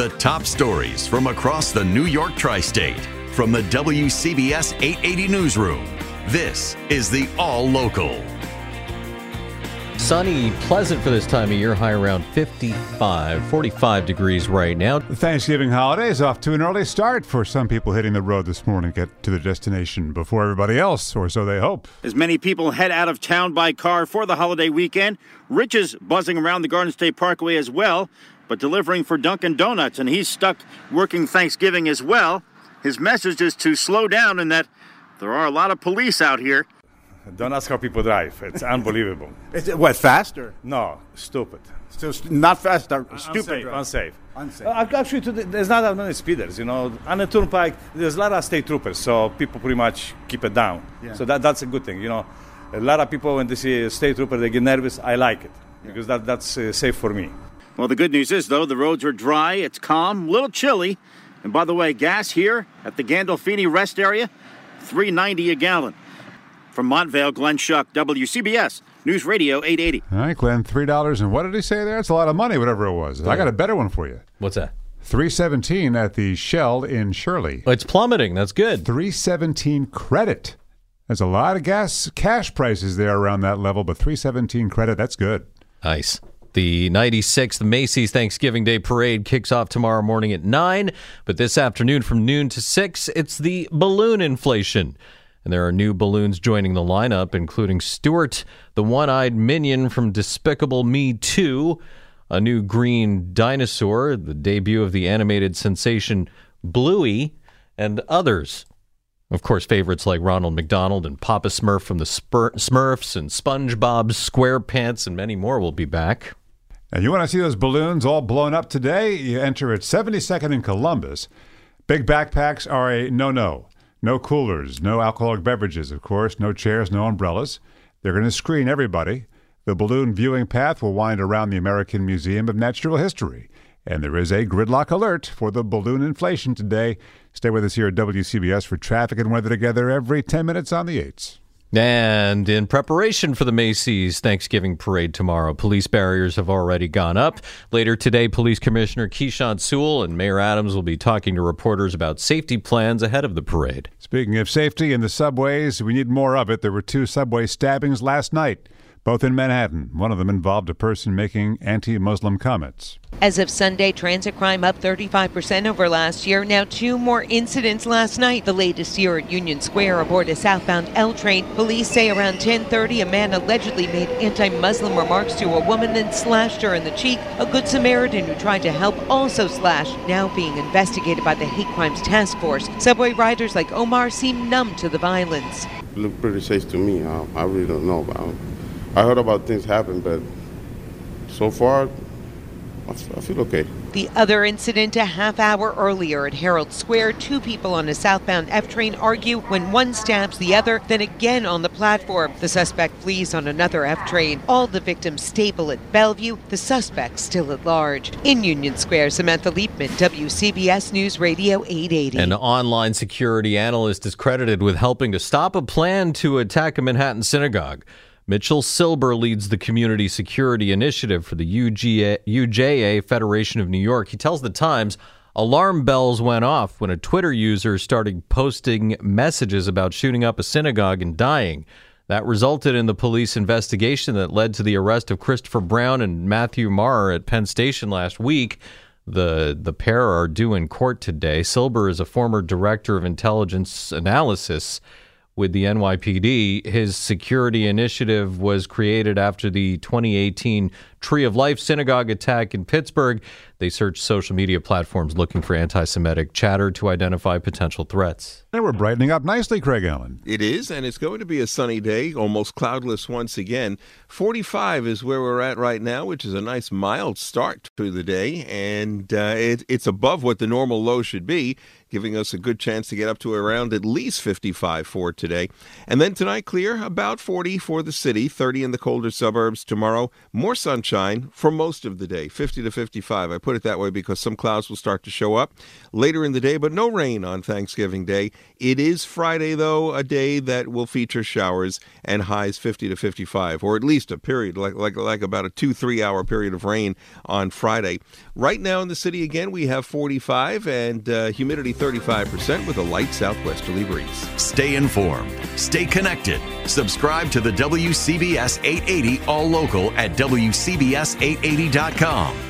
The top stories from across the New York tri state from the WCBS 880 Newsroom. This is the All Local. Sunny, pleasant for this time of year, high around 55, 45 degrees right now. The Thanksgiving holiday is off to an early start for some people hitting the road this morning, get to their destination before everybody else, or so they hope. As many people head out of town by car for the holiday weekend, Rich is buzzing around the Garden State Parkway as well, but delivering for Dunkin' Donuts, and he's stuck working Thanksgiving as well. His message is to slow down and that there are a lot of police out here. Don't ask how people drive. It's unbelievable. Is it what faster? No, stupid. Still st- not fast. uh, Stupid. Unsafe. drive. Unsafe. Unsafe. Uh, Actually, today, there's not that many speeders. You know, on the turnpike, there's a lot of state troopers, so people pretty much keep it down. Yeah. So that, that's a good thing. You know, a lot of people when they see a state trooper, they get nervous. I like it because that, that's uh, safe for me. Well, the good news is, though, the roads are dry, it's calm, a little chilly. And by the way, gas here at the Gandolfini rest area, 390 a gallon. From Montvale, Glenn Schuck, WCBS News Radio 880. All right, Glenn, $3. And what did he say there? It's a lot of money, whatever it was. I got a better one for you. What's that? 317 at the Shell in Shirley. Oh, it's plummeting. That's good. 317 credit. There's a lot of gas cash prices there around that level, but 317 credit, that's good. Nice. The 96th Macy's Thanksgiving Day Parade kicks off tomorrow morning at 9, but this afternoon from noon to 6, it's the balloon inflation. And there are new balloons joining the lineup, including Stuart, the one eyed minion from Despicable Me 2, a new green dinosaur, the debut of the animated sensation Bluey, and others. Of course, favorites like Ronald McDonald and Papa Smurf from the Smurfs and SpongeBob SquarePants and many more will be back. And you want to see those balloons all blown up today? You enter at 72nd in Columbus. Big backpacks are a no no. No coolers, no alcoholic beverages, of course, no chairs, no umbrellas. They're going to screen everybody. The balloon viewing path will wind around the American Museum of Natural History. And there is a gridlock alert for the balloon inflation today. Stay with us here at WCBS for traffic and weather together every 10 minutes on the 8s. And in preparation for the Macy's Thanksgiving parade tomorrow, police barriers have already gone up. Later today, Police Commissioner Keechant Sewell and Mayor Adams will be talking to reporters about safety plans ahead of the parade. Speaking of safety in the subways, we need more of it. There were two subway stabbings last night, both in Manhattan. One of them involved a person making anti Muslim comments. As of Sunday, transit crime up 35% over last year. Now, two more incidents last night. The latest here at Union Square aboard a southbound L train. Police say around 10:30, a man allegedly made anti-Muslim remarks to a woman, then slashed her in the cheek. A good Samaritan who tried to help also slashed. Now being investigated by the Hate Crimes Task Force. Subway riders like Omar seem numb to the violence. look pretty safe to me. I, I really don't know about. I heard about things happen, but so far, I feel okay. The other incident a half hour earlier at Herald Square. Two people on a southbound F train argue when one stabs the other, then again on the platform. The suspect flees on another F train. All the victims stable at Bellevue, the suspect still at large. In Union Square, Samantha Liebman, WCBS News Radio 880. An online security analyst is credited with helping to stop a plan to attack a Manhattan synagogue. Mitchell Silber leads the Community Security Initiative for the UGA, UJA Federation of New York. He tells the Times alarm bells went off when a Twitter user started posting messages about shooting up a synagogue and dying. That resulted in the police investigation that led to the arrest of Christopher Brown and Matthew Mahrer at Penn Station last week. The the pair are due in court today. Silber is a former director of intelligence analysis with the NYPD. His security initiative was created after the 2018 Tree of Life synagogue attack in Pittsburgh. They searched social media platforms looking for anti Semitic chatter to identify potential threats. And we're brightening up nicely, Craig Allen. It is, and it's going to be a sunny day, almost cloudless once again. 45 is where we're at right now, which is a nice mild start to the day, and uh, it, it's above what the normal low should be, giving us a good chance to get up to around at least 55 for today. And then tonight, clear, about 40 for the city, 30 in the colder suburbs. Tomorrow, more sunshine for most of the day, 50 to 55. I put it that way because some clouds will start to show up later in the day, but no rain on Thanksgiving Day. It is Friday, though, a day that will feature showers and highs 50 to 55, or at least a period, like, like, like about a two, three hour period of rain on Friday. Right now in the city, again, we have 45 and uh, humidity 35% with a light southwesterly breeze. Stay informed, stay connected. Subscribe to the WCBS 880 All Local at WCBS880.com